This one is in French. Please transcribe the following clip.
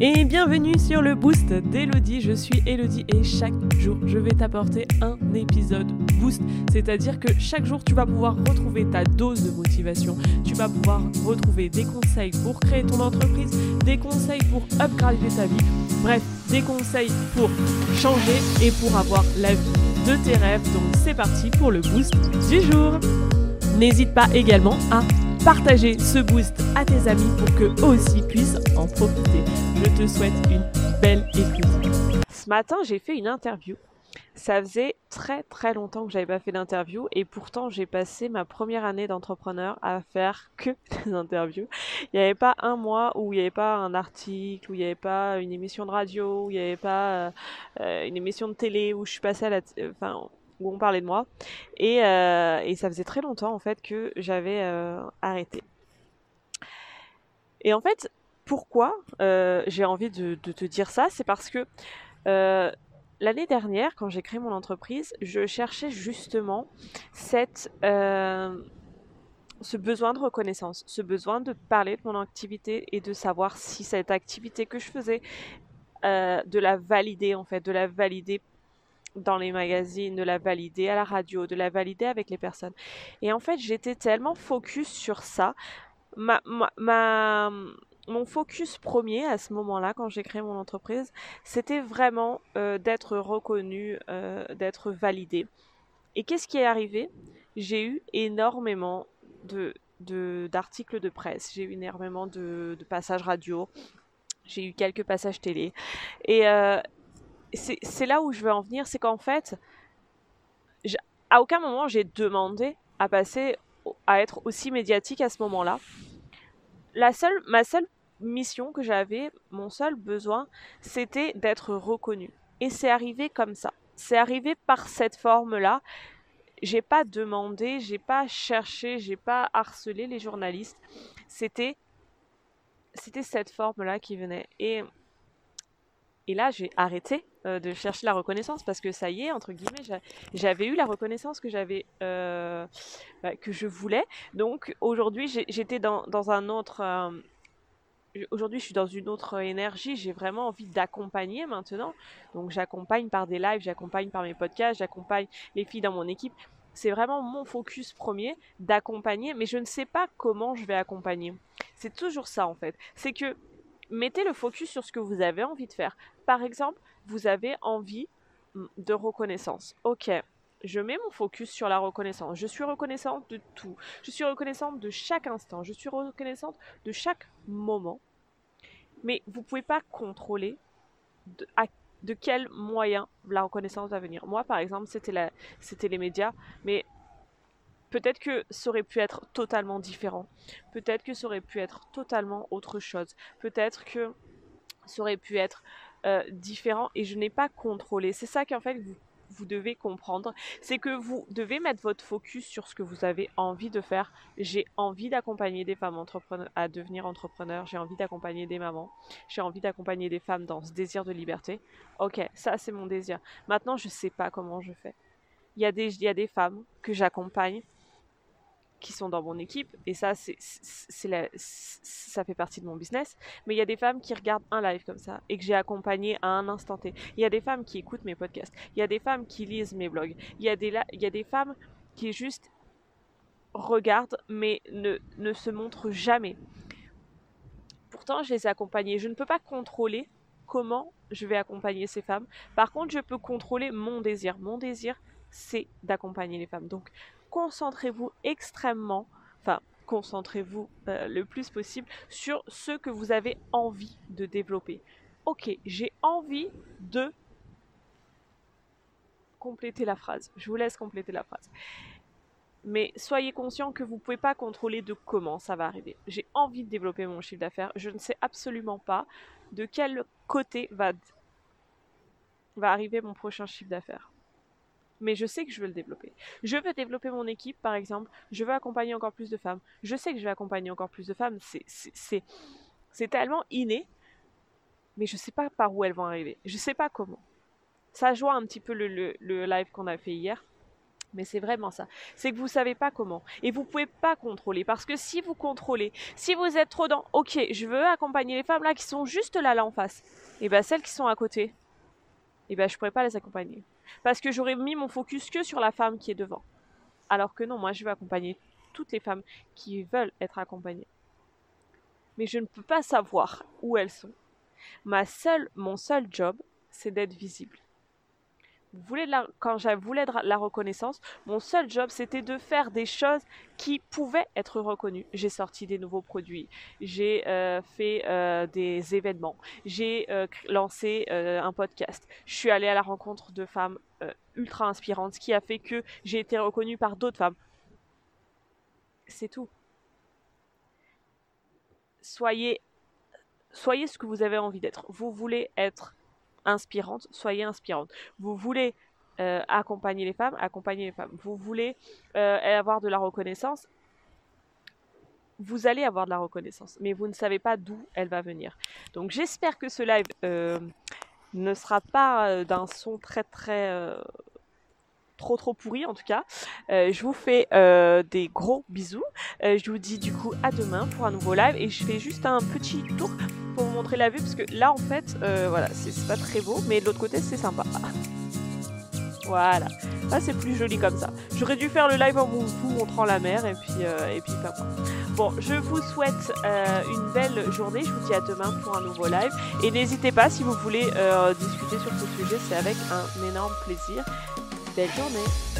Et bienvenue sur le boost d'Elodie. Je suis Elodie et chaque jour je vais t'apporter un épisode boost. C'est-à-dire que chaque jour tu vas pouvoir retrouver ta dose de motivation. Tu vas pouvoir retrouver des conseils pour créer ton entreprise, des conseils pour upgrader ta vie. Bref, des conseils pour changer et pour avoir la vie de tes rêves. Donc c'est parti pour le boost du jour. N'hésite pas également à partager ce boost à tes amis pour qu'eux aussi puissent en profiter. Je te souhaite une belle écoute. Ce matin, j'ai fait une interview. Ça faisait très très longtemps que j'avais pas fait d'interview et pourtant j'ai passé ma première année d'entrepreneur à faire que des interviews. Il n'y avait pas un mois où il n'y avait pas un article, où il n'y avait pas une émission de radio, où il n'y avait pas euh, une émission de télé où je suis passée à la, enfin où on parlait de moi. Et, euh, et ça faisait très longtemps en fait que j'avais euh, arrêté. Et en fait, pourquoi euh, j'ai envie de, te dire ça C'est parce que l'année dernière, quand j'ai créé mon entreprise, je cherchais justement cette, ce besoin de reconnaissance, ce besoin de parler de mon activité et de savoir si cette activité que je faisais, de la valider en fait, de la valider dans les magazines, de la valider à la radio, de la valider avec les personnes. Et en fait, j'étais tellement focus sur ça. Ma, ma, mon focus premier à ce moment-là, quand j'ai créé mon entreprise, c'était vraiment euh, d'être reconnu, euh, d'être validé. Et qu'est-ce qui est arrivé? J'ai eu énormément de d'articles de, presse, j'ai eu énormément de, de passages radio, j'ai eu quelques passages télé. Et, euh, c'est là où je veux en venir, c'est qu'en fait, à aucun moment j'ai demandé à passer à être aussi médiatique à ce moment-là. La seule, ma seule mission que j'avais, mon seul besoin, c'était d'être reconnu. Et c'est arrivé comme ça. C'est arrivé par cette forme-là. J'ai pas demandé, j'ai pas cherché, j'ai pas harcelé les journalistes. C'était, c'était cette forme-là qui venait. Et et là, j'ai arrêté euh, de chercher la reconnaissance parce que ça y est, entre guillemets, j'avais eu la reconnaissance que j'avais, euh, bah, que je voulais. Donc aujourd'hui, j'étais dans, un autre. Euh, aujourd'hui, je suis dans une autre énergie. J'ai vraiment envie d'accompagner maintenant. Donc j'accompagne par des lives, j'accompagne par mes podcasts, j'accompagne les filles dans mon équipe. C'est vraiment mon focus premier d'accompagner, mais je ne sais pas comment je vais accompagner. C'est toujours ça en fait. C'est que mettez le focus sur ce que vous avez envie de faire. Par exemple, vous avez envie mm, de reconnaissance. Ok, je mets mon focus sur la reconnaissance. Je suis reconnaissante de tout. Je suis reconnaissante de chaque instant. Je suis reconnaissante de chaque moment. Mais vous ne pouvez pas contrôler de, de quel moyen la reconnaissance va venir. Moi, par exemple, c'était les médias. Mais Peut-être que ça aurait pu être totalement différent. Peut-être que ça aurait pu être totalement autre chose. Peut-être que ça aurait pu être euh, différent et je n'ai pas contrôlé. C'est ça qu'en fait vous, devez comprendre. C'est que vous devez mettre votre focus sur ce que vous avez envie de faire. J'ai envie d'accompagner des femmes entrepreneurs à devenir entrepreneurs. J'ai envie d'accompagner des mamans. J'ai envie d'accompagner des femmes dans ce désir de liberté. Ok, ça c'est mon désir. Maintenant, je ne sais pas comment je fais. Il y, a des, il y a des femmes que j'accompagne qui sont dans mon équipe, et ça, c'est, ça fait partie de mon business. Mais il y a des femmes qui regardent un live comme ça et que j'ai accompagné à un instant T. Il y a des femmes qui écoutent mes podcasts. Il y a des femmes qui lisent mes blogs. Il y a des, il y a des femmes qui juste regardent mais ne, ne se montrent jamais. Pourtant, je les ai accompagnées. Je ne peux pas contrôler comment je vais accompagner ces femmes. Par contre, je peux contrôler mon désir. Mon désir, c'est d'accompagner les femmes. Donc, concentrez-vous extrêmement, enfin, concentrez-vous euh, le plus possible sur ce que vous avez envie de développer. Ok, j'ai envie de compléter la phrase. Je vous laisse compléter la phrase. Mais soyez conscient que vous ne pouvez pas contrôler de comment ça va arriver. J'ai envie de développer mon chiffre d'affaires. Je ne sais absolument pas de quel côté va, va arriver mon prochain chiffre d'affaires mais je sais que je veux le développer. Je veux développer mon équipe, par exemple. Je veux accompagner encore plus de femmes. Je sais que je vais accompagner encore plus de femmes. C'est tellement inné, mais je ne sais pas par où elles vont arriver. Je ne sais pas comment. Ça joue un petit peu le, le, live qu'on a fait hier. Mais c'est vraiment ça. C'est que vous savez pas comment. Et vous pouvez pas contrôler. Parce que si vous contrôlez, si vous êtes trop dans OK, je veux accompagner les femmes là qui sont juste là, là en face. Et bien celles qui sont à côté, et ben je pourrais pas les accompagner. Parce que j'aurais mis mon focus que sur la femme qui est devant. Alors que non, moi je veux accompagner toutes les femmes qui veulent être accompagnées. Mais je ne peux pas savoir où elles sont. Ma seule, mon seul job, c'est d'être visible quand je voulais la reconnaissance, mon seul job c'était de faire des choses qui pouvaient être reconnues. J'ai sorti des nouveaux produits, j'ai euh, fait euh, des événements, j'ai euh, lancé un podcast, je suis allée à la rencontre de femmes ultra inspirantes, ce qui a fait que j'ai été reconnue par d'autres femmes. C'est tout. Soyez, soyez ce que vous avez envie d'être. Vous voulez être inspirante, soyez inspirante. Vous voulez euh, accompagner les femmes, accompagner les femmes. Vous voulez euh, avoir de la reconnaissance, vous allez avoir de la reconnaissance, mais vous ne savez pas d'où elle va venir. Donc j'espère que ce live euh, ne sera pas d'un son très très trop trop pourri en tout cas. je vous fais des gros bisous. je vous dis du coup à demain pour un nouveau live. Et je fais juste un petit tour pour vous montrer la vue parce que là en fait euh, voilà c'est pas très beau mais de l'autre côté c'est sympa. Voilà. Là c'est plus joli comme ça. J'aurais dû faire le live en vous montrant la mer et puis euh, et puis pas bon je vous souhaite euh, une belle journée. Je vous dis à demain pour un nouveau live. Et n'hésitez pas si vous voulez discuter sur ce sujet. C'est avec un énorme plaisir belle journée